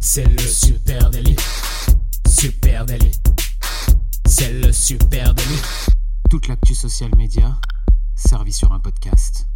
C'est le super délit. Super délit. C'est le super délit. Toute l'actu social média servie sur un podcast.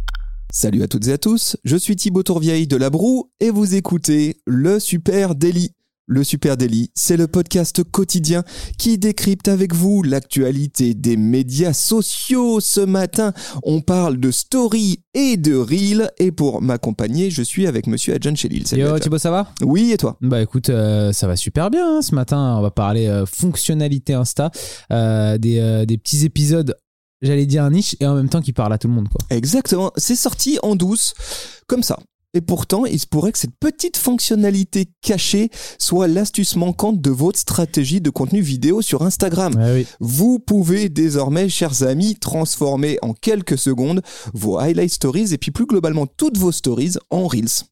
Salut à toutes et à tous, je suis Thibaut Tourvieille de La Broue et vous écoutez le Super Daily. Le Super Daily, c'est le podcast quotidien qui décrypte avec vous l'actualité des médias sociaux. Ce matin, on parle de story et de reel et pour m'accompagner, je suis avec monsieur Adjan Chelil. Salut, Yo. Thibaut, ça va? Oui, et toi? Bah écoute, euh, ça va super bien. hein. Ce matin, on va parler euh, fonctionnalité Insta, euh, des, des petits épisodes, j'allais dire un niche, et en même temps qui parlent à tout le monde. Quoi. Exactement, c'est sorti en douce, comme ça. Et pourtant, il se pourrait que cette petite fonctionnalité cachée soit l'astuce manquante de votre stratégie de contenu vidéo sur Instagram. Oui. Vous pouvez désormais, chers amis, transformer en quelques secondes vos highlight stories et puis plus globalement toutes vos stories en reels.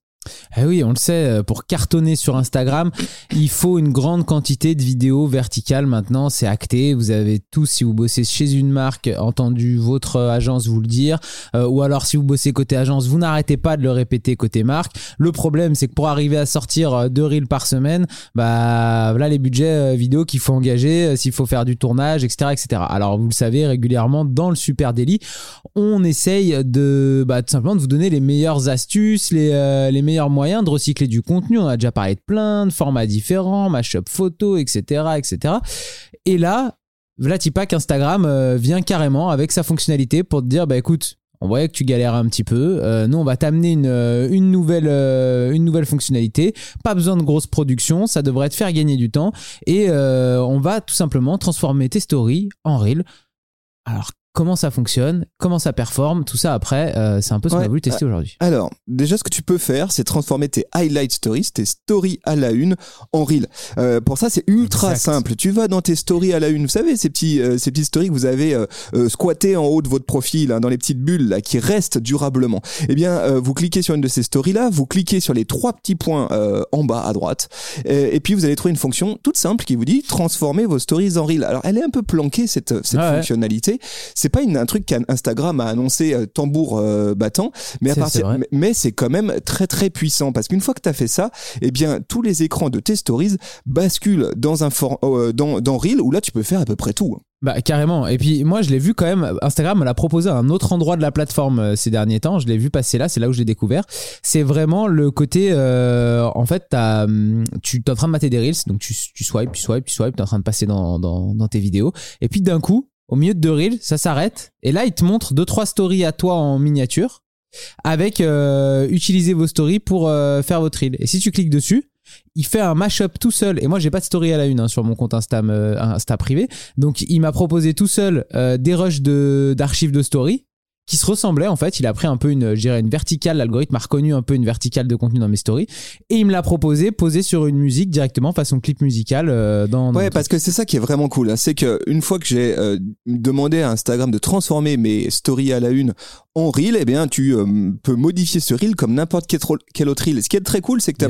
Eh oui, on le sait, euh, pour cartonner sur Instagram, il faut une grande quantité de vidéos verticales maintenant, c'est acté. Vous avez tous, si vous bossez chez une marque, entendu votre agence vous le dire. Euh, ou alors, si vous bossez côté agence, vous n'arrêtez pas de le répéter côté marque. Le problème, c'est que pour arriver à sortir euh, deux reels par semaine, bah là, les budgets vidéo qu'il faut engager, s'il faut faire du tournage, etc., etc. Alors, vous le savez, régulièrement, dans le Super Daily, on essaye de, bah, tout simplement vous donner les meilleures astuces, les, les meilleurs moyens de recycler du contenu. On a déjà parlé de plein de formats différents, mashup photo, etc., etc. Et là, Vlatipak Instagram euh, vient carrément avec sa fonctionnalité pour te dire, bah écoute, on voyait que tu galères un petit peu. Euh, nous, on va t'amener une, euh, une, nouvelle, euh, une nouvelle fonctionnalité. Pas besoin de grosse production. Ça devrait te faire gagner du temps. Et on va tout simplement transformer tes stories en reel. Alors, comment ça fonctionne Comment ça performe Tout ça, après, euh, c'est un peu ce qu'on Ouais, a voulu tester aujourd'hui. Alors, déjà, ce que tu peux faire, c'est transformer tes highlight stories, tes stories à la une, en reel. Euh, pour ça, c'est ultra Exact. simple. Tu vas dans tes stories à la une. Vous savez, ces petits, euh, ces petites stories que vous avez euh, euh, squattées en haut de votre profil, hein, dans les petites bulles là, qui restent durablement. Eh bien, euh, vous cliquez sur une de ces stories là, vous cliquez sur les trois petits points euh, en bas à droite, et, et puis vous allez trouver une fonction toute simple qui vous dit transformer vos stories en reel. Alors, elle est un peu planquée cette cette Ah ouais. fonctionnalité. C'est pas une, un truc qu'Instagram a annoncé euh, tambour euh, battant, mais à C'est- partir, c'est vrai. mais- mais c'est quand même très très puissant parce qu'une fois que tu as fait ça, eh bien tous les écrans de tes stories basculent dans un for- euh, dans dans Reel où là tu peux faire à peu près tout. Bah carrément. Et puis moi je l'ai vu quand même. Instagram l'a proposé à un autre endroit de la plateforme euh, ces derniers temps. Je l'ai vu passer là. C'est là où je l'ai découvert. C'est vraiment le côté. euh, en fait, t'as, hum, tu es en train de mater des reels, donc tu, tu swipes, tu swipes, tu swipes. T'es en train de passer dans, dans, dans tes vidéos. Et puis d'un coup, au milieu de deux reels, ça s'arrête. Et là, il te montre deux trois stories à toi en miniature avec euh, utiliser vos stories pour euh, faire votre reel. Et si tu cliques dessus, il fait un mashup tout seul. Et moi, j'ai pas de story à la une hein, sur mon compte Insta, euh, Insta privé. Donc, il m'a proposé tout seul euh, des rushs de, d'archives de story qui se ressemblaient en fait. Il a pris un peu une, je dirais une verticale. L'algorithme a reconnu un peu une verticale de contenu dans mes stories et il me l'a proposé posé sur une musique directement façon clip musical euh, dans. dans Ouais, parce que c'est ça qui est vraiment cool. hein. C'est que une fois que j'ai euh, demandé à Instagram de transformer mes stories à la une en reel, eh bien tu euh, peux modifier ce reel comme n'importe quel, autre reel. Ce qui est très cool, c'est que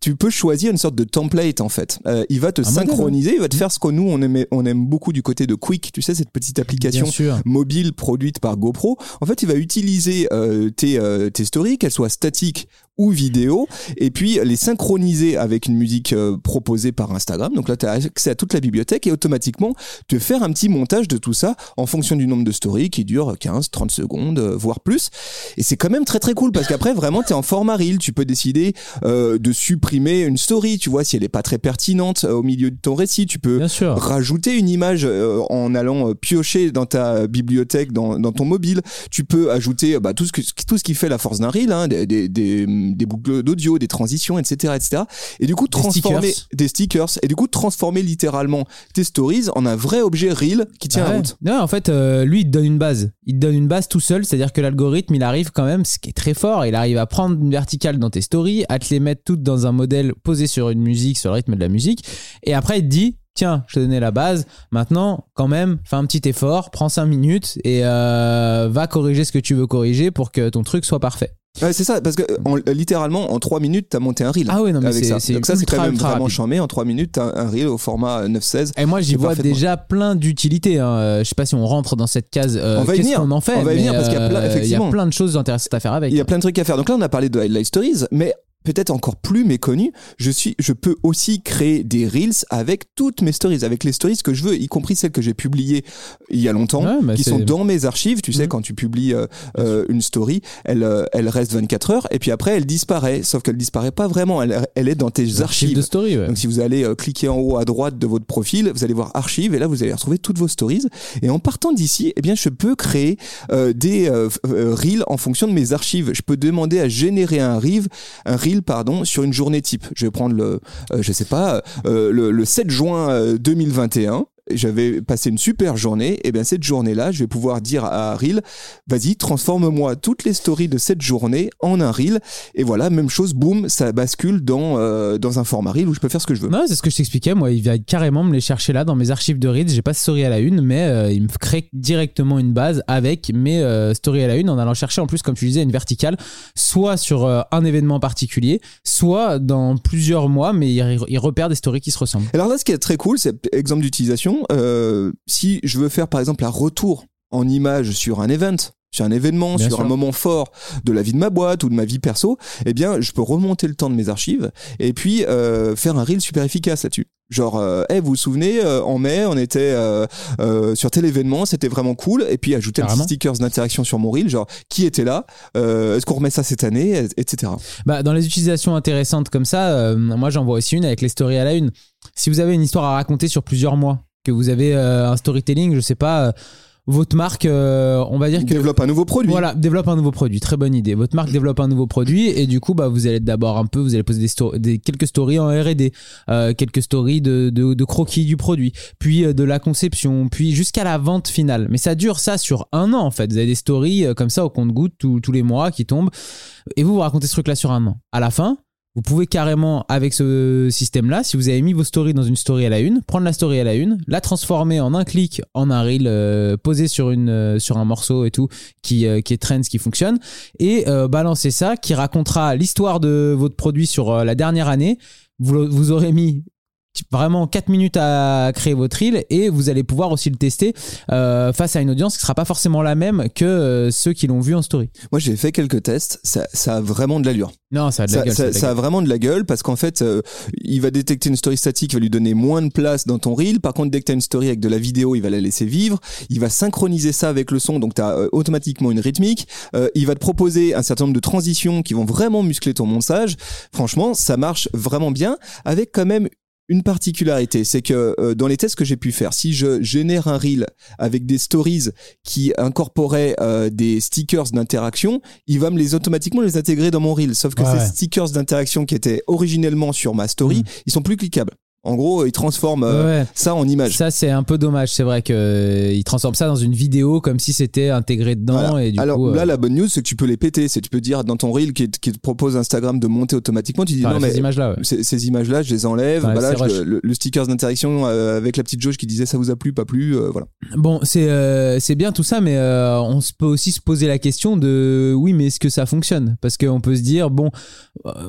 tu peux choisir une sorte de template en fait. Euh, il va te Un modèle, synchroniser, il va te faire ce que nous on aime, on aime beaucoup du côté de Quick. Tu sais cette petite application mobile produite par GoPro. En fait, il va utiliser euh, tes, tes stories, qu'elles soient statiques ou vidéo, et puis les synchroniser avec une musique euh, proposée par Instagram. Donc là, tu as accès à toute la bibliothèque et automatiquement te faire un petit montage de tout ça en fonction du nombre de stories qui dure 15, 30 secondes, euh, voire plus. Et c'est quand même très très cool parce qu'après, vraiment, tu es en format reel. Tu peux décider euh, de supprimer une story, tu vois, si elle est pas très pertinente euh, au milieu de ton récit. Tu peux rajouter une image euh, en allant euh, piocher dans ta bibliothèque, dans, dans ton mobile. Tu peux ajouter bah, tout, ce que, tout ce qui fait la force d'un reel, hein, des, des, des, des boucles d'audio, des transitions, etc., etc. Et du coup, transformer stickers. des stickers. Et du coup, transformer littéralement tes stories en un vrai objet reel qui tient Ah la route. Non, en fait, euh, lui, il te donne une base. Il te donne une base tout seul, c'est-à-dire que l'algorithme, il arrive quand même, ce qui est très fort, il arrive à prendre une verticale dans tes stories, à te les mettre toutes dans un modèle posé sur une musique, sur le rythme de la musique, et après, il te dit, tiens, je te donnais la base, maintenant, quand même, fais un petit effort, prends 5 minutes et euh, va corriger ce que tu veux corriger pour que ton truc soit parfait. Ouais, c'est ça, parce que en- littéralement, en 3 minutes, t'as monté un reel. Ah ouais, non, mais avec c'est- ça. c'est Donc ça, c'est quand même vraiment charmé. En 3 minutes, t'as un reel au format 9-16. Et moi, j'y vois déjà plein d'utilités. Hein. Euh, Je sais pas si on rentre dans cette case. euh, On va y venir. qu'on en fait On va y venir parce qu'il y a plein- euh, il y a effectivement. plein de choses intéressantes à faire avec. Il y a plein de trucs à faire. Donc là, on a parlé de Highlight Stories, mais peut-être encore plus méconnu, je suis, je peux aussi créer des reels avec toutes mes stories, avec les stories que je veux, y compris celles que j'ai publiées il y a longtemps, Ouais, bah, qui sont dans mes archives. Tu sais, Mhm. quand tu publies euh, euh, une story, elle, euh, elle reste 24 heures et puis après elle disparaît. Sauf qu'elle disparaît pas vraiment, elle, elle est dans tes Archive archives. de story, ouais. Donc si vous allez euh, cliquer en haut à droite de votre profil, vous allez voir archives et là vous allez retrouver toutes vos stories. Et en partant d'ici, eh bien je peux créer euh, des euh, euh, reels en fonction de mes archives. Je peux demander à générer un reel, un reel pardon, sur une journée type. Je vais prendre le, euh, je sais pas, euh, le, le 7 juin euh, 2021. J'avais passé une super journée, et bien cette journée-là, je vais pouvoir dire à Reel, vas-y, transforme-moi toutes les stories de cette journée en un Reel, et voilà, même chose, boum, ça bascule dans, euh, dans un format Reel où je peux faire ce que je veux. Non, c'est ce que je t'expliquais. Moi, il va carrément me les chercher là dans mes archives de reads. J'ai pas story à la une, mais euh, il me crée directement une base avec mes euh, stories à la une en allant chercher en plus, comme tu disais, une verticale, soit sur un événement particulier, soit dans plusieurs mois, mais il, il repère des stories qui se ressemblent. Alors là, ce qui est très cool, c'est exemple d'utilisation. Euh, si je veux faire par exemple un retour en image sur un event, sur un événement, Bien sur sûr. un moment fort de la vie de ma boîte ou de ma vie perso, eh bien, je peux remonter le temps de mes archives et puis euh, faire un reel super efficace là-dessus. Genre, euh, hey, vous vous souvenez, euh, en mai, on était sur tel événement, c'était vraiment cool. Et puis ajouter un petit Carrément. stickers d'interaction sur mon reel, genre qui était là, est-ce qu'on remet ça cette année, et- etc. Bah, dans les utilisations intéressantes comme ça, moi j'en vois aussi une avec les stories à la une. Si vous avez une histoire à raconter sur plusieurs mois, que vous avez euh, un storytelling, je sais pas, euh, votre marque, euh, on va dire que Développe un nouveau produit. Voilà, développe un nouveau produit. Très bonne idée. Votre marque développe un nouveau produit et du coup, bah, vous allez d'abord un peu, vous allez poser des, quelques stories en R&D, euh, quelques stories de, de, de croquis du produit, puis euh, de la conception, puis jusqu'à la vente finale. Mais ça dure ça sur un an en fait. Vous avez des stories comme ça au compte-gouttes tous tous les mois qui tombent et vous vous racontez ce truc-là sur un an. À la fin. Vous pouvez carrément, avec ce système-là, si vous avez mis vos stories dans une story à la une, prendre la story à la une, la transformer en un clic en un reel euh, posé euh, sur un morceau et tout, qui, euh, qui est Trends, qui fonctionne, et euh, balancer ça, qui racontera l'histoire de votre produit sur la dernière année. Vous aurez mis vraiment 4 minutes à créer votre reel et vous allez pouvoir aussi le tester euh, face à une audience qui sera pas forcément la même que euh, ceux qui l'ont vu en story. Moi, j'ai fait quelques tests, ça, ça a vraiment de l'allure. Non, ça a de la ça, gueule. ça- a ça vraiment de la gueule parce qu'en fait, euh, il va détecter une story statique, il va lui donner moins de place dans ton reel. Par contre, dès que tu as une story avec de la vidéo, il va la laisser vivre. Il va synchroniser ça avec le son, donc tu as automatiquement une rythmique. Euh, il va te proposer un certain nombre de transitions qui vont vraiment muscler ton montage. Franchement, ça marche vraiment bien avec quand même une particularité, c'est que euh, dans les tests que j'ai pu faire, si je génère un reel avec des stories qui incorporaient euh, des stickers d'interaction, il va me les automatiquement les intégrer dans mon reel. Sauf que Ouais, ces ouais. stickers d'interaction qui étaient originellement sur ma story, Mm. ils sont plus cliquables. En gros, ils transforment euh, Ouais. ça en image. Ça, c'est un peu dommage. C'est vrai qu'ils transforment ça dans une vidéo comme si c'était intégré dedans. Voilà. Et du Alors coup, là, euh, la bonne news, c'est que tu peux les péter. C'est tu peux dire dans ton reel qui, te- qui te propose Instagram de monter automatiquement, tu dis enfin, non ces mais images-là. ouais. ces, ces images-là, je les enlève. Ouais, Bah là, je- le, le stickers d'interaction euh, avec la petite jauge qui disait ça vous a plu, pas plu, euh, voilà. Bon, c'est bien tout ça, mais on peut aussi se poser la question de oui, mais est-ce que ça fonctionne? Parce qu'on peut se dire bon,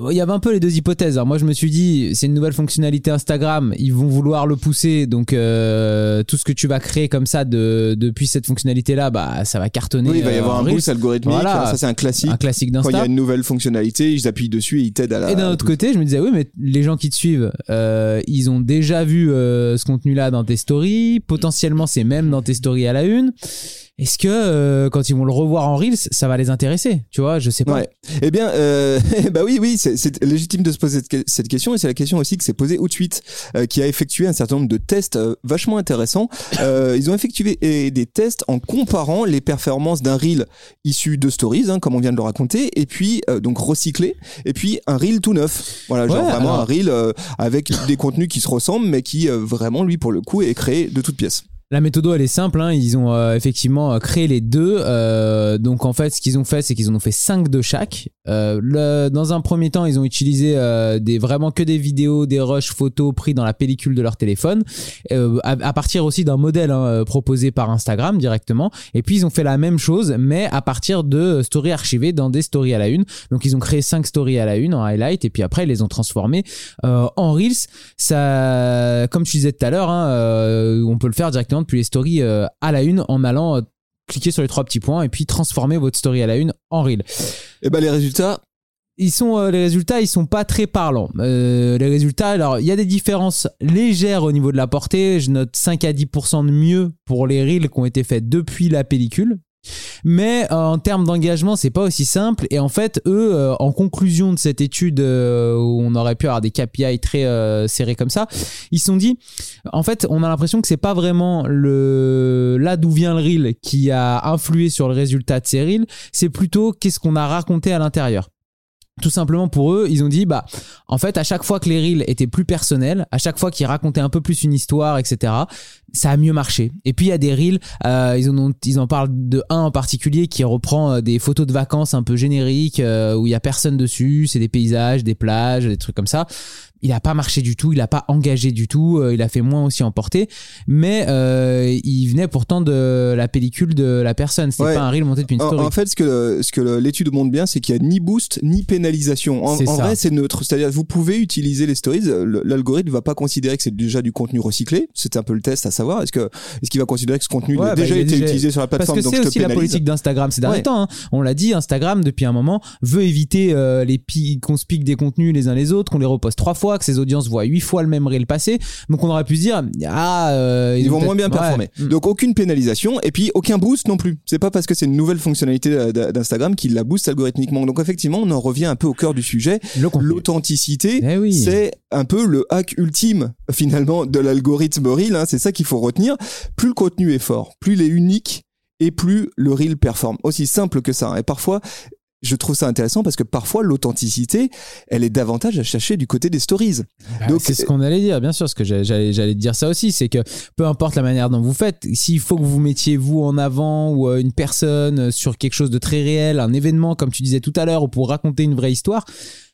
il y avait un peu les deux hypothèses. Alors moi, je me suis dit c'est une nouvelle fonctionnalité Instagram, ils vont vouloir le pousser, donc euh, tout ce que tu vas créer comme ça de, depuis cette fonctionnalité-là, bah ça va cartonner. Oui, il va y euh, avoir un Reels. boost algorithmique. Voilà. ça, c'est un classique. un classique Quand il y d'Insta. a une nouvelle fonctionnalité, ils appuient dessus et ils t'aident à la. Et d'un autre côté, je me disais, oui, mais les gens qui te suivent, euh, ils ont déjà vu euh, ce contenu-là dans tes stories. Potentiellement, c'est même dans tes stories à la une. Est-ce que euh, quand ils vont le revoir en Reels, ça va les intéresser Tu vois, je sais pas. Ouais. Eh bien, euh, bah oui, oui, c'est- légitime de se poser cette- question et c'est la question aussi que s'est posée Outsuite, euh, qui a effectué un certain nombre de tests euh, vachement intéressants. Euh, ils ont effectué des tests en comparant les performances d'un reel issu de stories, hein, comme on vient de le raconter, et puis euh, donc recyclé, et puis un reel tout neuf. Voilà, genre Ouais, vraiment alors- un reel euh, avec des contenus qui se ressemblent, mais qui euh, vraiment lui pour le coup est créé de toutes pièces. La méthode, elle est simple. hein. Ils ont euh, effectivement euh, créé les deux. Euh, donc en fait, ce qu'ils ont fait, c'est qu'ils en ont fait cinq de chaque. Euh, le- dans un premier temps, ils ont utilisé euh, des vraiment que des vidéos, des rushs photos pris dans la pellicule de leur téléphone, euh, à, à partir aussi d'un modèle hein, proposé par Instagram directement. Et puis ils ont fait la même chose, mais à partir de stories archivées dans des stories à la une. Donc ils ont créé cinq stories à la une en highlight, et puis après ils les ont transformées en reels. Ça, comme tu disais tout à l'heure, hein, on peut le faire directement depuis les stories euh, à la une en allant euh, cliquer sur les trois petits points et puis transformer votre story à la une en reel. Et ben les résultats, ils sont euh, les résultats ils sont pas très parlants. Euh, les résultats alors il y a des différences légères au niveau de la portée. Je note 5 à 10% de mieux pour les reels qui ont été faits depuis la pellicule mais euh, en termes d'engagement, c'est pas aussi simple. Et en fait, eux, euh, en conclusion de cette étude euh, où on aurait pu avoir des KPI très serrés comme ça, ils se sont dit, en fait, on a l'impression que c'est pas vraiment le là d'où vient le reel qui a influé sur le résultat de ces reels, c'est plutôt qu'est-ce qu'on a raconté à l'intérieur tout simplement pour eux, ils ont dit bah en fait à chaque fois que les reels étaient plus personnels, à chaque fois qu'ils racontaient un peu plus une histoire, etc. Ça a mieux marché. Et puis il y a des reels, euh, ils en parlent de un en particulier qui reprend euh, des photos de vacances un peu génériques euh, où il y a personne dessus, c'est des paysages, des plages, des trucs comme ça. Il a pas marché du tout, il a pas engagé du tout, euh, il a fait moins aussi emporter, mais euh, il venait pourtant de la pellicule de la personne. C'était Ouais. pas un reel monté depuis une story. en fait, ce que, ce que l'étude montre bien, c'est qu'il y a ni boost ni pénalisation. En, C'est en vrai, c'est neutre. C'est-à-dire, vous pouvez utiliser les stories. L'algorithme va pas considérer que c'est déjà du contenu recyclé. C'est un peu le test à savoir. Est-ce que est-ce qu'il va considérer que ce contenu Ouais, a bah, déjà a été déjà- utilisé sur la Parce plateforme que donc c'est aussi la politique d'Instagram ces derniers Ouais. temps. hein. On l'a dit, Instagram depuis un moment veut éviter euh, les pi- qu'on se pique des contenus les uns les autres, qu'on les reposte trois fois, que ses audiences voient huit fois le même reel passer. Donc on aurait pu se dire ah euh, Ils ont vont moins bien performer. Ouais. Mm. Donc aucune pénalisation et puis aucun boost non plus. C'est pas parce que c'est une nouvelle fonctionnalité euh, d'Instagram qu'il la booste algorithmiquement. Donc effectivement, on en revient un peu au cœur du sujet. L'authenticité, Eh oui. c'est un peu le hack ultime finalement de l'algorithme reel. hein. C'est ça qu'il faut retenir. Plus le contenu est fort, plus il est unique et plus le reel performe. Aussi simple que ça. hein. Et parfois, je trouve ça intéressant parce que parfois l'authenticité, elle est davantage à chercher du côté des stories. Bah, Donc, c'est ce qu'on allait dire, bien sûr, parce que j'allais- j'allais dire ça aussi, c'est que peu importe la manière dont vous faites, s'il faut que vous mettiez vous en avant ou euh, une personne euh, sur quelque chose de très réel, un événement comme tu disais tout à l'heure, ou pour raconter une vraie histoire,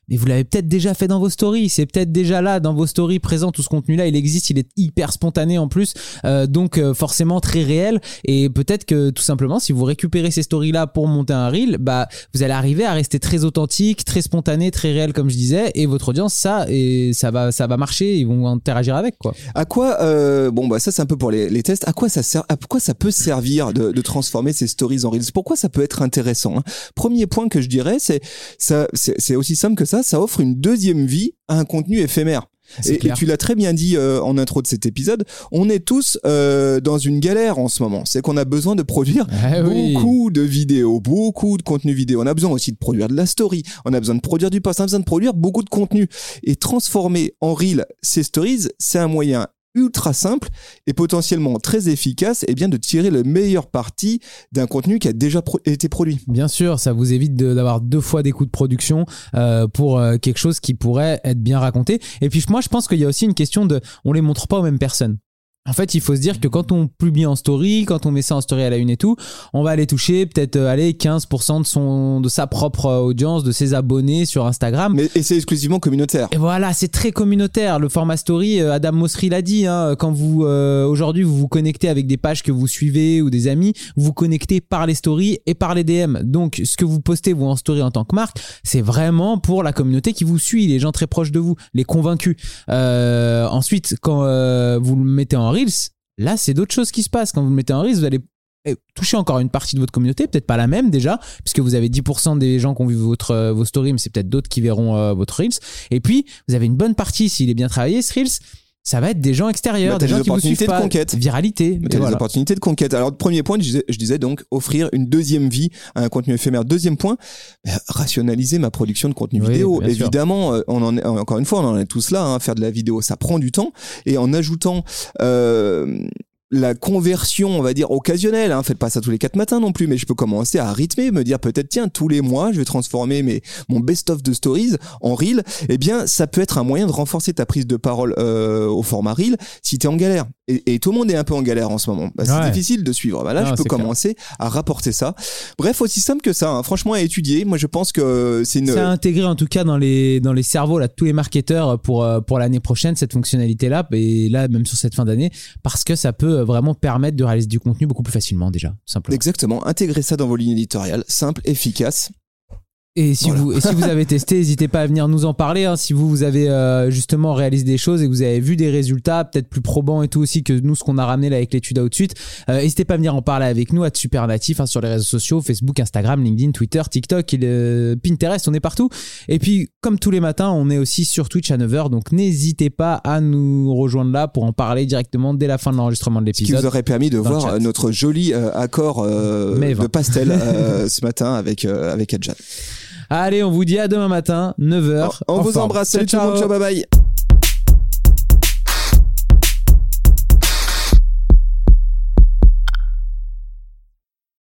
mais vous l'avez peut-être déjà fait dans vos stories, c'est peut-être déjà là dans vos stories présent tout ce contenu-là, il existe, il est hyper spontané en plus, euh, donc euh, forcément très réel, et peut-être que tout simplement si vous récupérez ces stories-là pour monter un reel, bah vous allez arriver à rester très authentique, très spontané, très réel comme je disais, et votre audience ça et ça va ça va marcher, ils vont interagir avec quoi. À quoi, euh, bon bah ça c'est un peu pour les, les tests. À quoi ça sert, à quoi ça peut servir de, de transformer ces stories en reels? Pourquoi ça peut être intéressant hein? Premier point que je dirais, c'est ça, c'est aussi simple que ça. Ça offre une deuxième vie à un contenu éphémère. Et, tu l'as très bien dit euh, en intro de cet épisode, on est tous euh, dans une galère en ce moment. C'est qu'on a besoin de produire Ah oui. beaucoup de vidéos, beaucoup de contenu vidéo. On a besoin aussi de produire de la story, on a besoin de produire du post, on a besoin de produire beaucoup de contenu. Et transformer en reel ces stories, c'est un moyen ultra simple et potentiellement très efficace et bien de tirer le meilleur parti d'un contenu qui a déjà été produit. Bien sûr, ça vous évite d'avoir deux fois des coûts de production euh, pour euh, quelque chose qui pourrait être bien raconté. Et puis moi, je pense qu'il y a aussi une question de, on les montre pas aux mêmes personnes. En fait, il faut se dire que quand on publie en story, quand on met ça en story à la une et tout, on va aller toucher peut-être euh, aller 15% de son de sa propre euh, audience, de ses abonnés sur Instagram. Mais et c'est exclusivement communautaire. Et voilà, c'est très communautaire. Le format story, euh, Adam Mosseri l'a dit. Hein, quand vous euh, aujourd'hui vous vous connectez avec des pages que vous suivez ou des amis, vous vous connectez par les stories et par les DM. Donc, ce que vous postez vous en story en tant que marque, c'est vraiment pour la communauté qui vous suit, les gens très proches de vous, les convaincus. Euh, ensuite, quand euh, vous le mettez en reels, là, c'est d'autres choses qui se passent. Quand vous le mettez en reels, vous allez eh, toucher encore une partie de votre communauté, peut-être pas la même déjà, puisque vous avez 10% des gens qui ont vu votre, euh, vos stories, mais c'est peut-être d'autres qui verront euh, votre Reels. Et puis, vous avez une bonne partie, s'il est bien travaillé, ce Reels, ça va être des gens extérieurs, Bah, t'as des gens des qui vous opportunités suivent de pas. conquête. Viralité. Des opportunités de conquête. Alors, premier point, je disais, je disais donc offrir une deuxième vie à un contenu éphémère. Deuxième point, bah, rationaliser ma production de contenu Oui, vidéo. sûr. Évidemment, euh, on en est, encore une fois, on en est tous là. hein, faire de la vidéo, ça prend du temps. Et en ajoutant euh, la conversion, on va dire occasionnelle, hein, faites pas ça tous les quatre matins non plus, mais je peux commencer à rythmer, me dire peut-être tiens tous les mois, je vais transformer mes mon best-of de stories en reel. Eh bien, ça peut être un moyen de renforcer ta prise de parole euh, au format reel si t'es en galère. Et, et tout le monde est un peu en galère en ce moment. Bah, c'est Ouais. difficile de suivre. Bah, là, Non, je peux clair. commencer à rapporter ça. Bref, aussi simple que ça. hein. Franchement, à étudier. Moi, je pense que c'est une. C'est à intégrer en tout cas dans les, dans les cerveaux là, de tous les marketeurs pour, euh, pour l'année prochaine, cette fonctionnalité-là, et là, même sur cette fin d'année, parce que ça peut vraiment permettre de réaliser du contenu beaucoup plus facilement déjà. Exactement. Intégrer ça dans vos lignes éditoriales, simple, efficace. Et si, Voilà. vous, et si vous avez testé, n'hésitez pas à venir nous en parler. hein. Si vous, vous avez euh, justement réalisé des choses et que vous avez vu des résultats, peut-être plus probants et tout aussi que nous, ce qu'on a ramené là avec l'étude Outsuite, euh, n'hésitez pas à venir en parler avec nous à Supernatif hein, sur les réseaux sociaux, Facebook, Instagram, LinkedIn, Twitter, TikTok, et Pinterest, on est partout. Et puis, comme tous les matins, on est aussi sur Twitch à 9h, donc n'hésitez pas à nous rejoindre là pour en parler directement dès la fin de l'enregistrement de Ce qui l'épisode. vous aurait permis de voir chat. euh, notre joli euh, accord euh, de pastel euh, ce matin avec avec Adjan. Allez, on vous dit à demain matin, 9h. On vous embrasse, salut tout le monde, ciao, bye bye.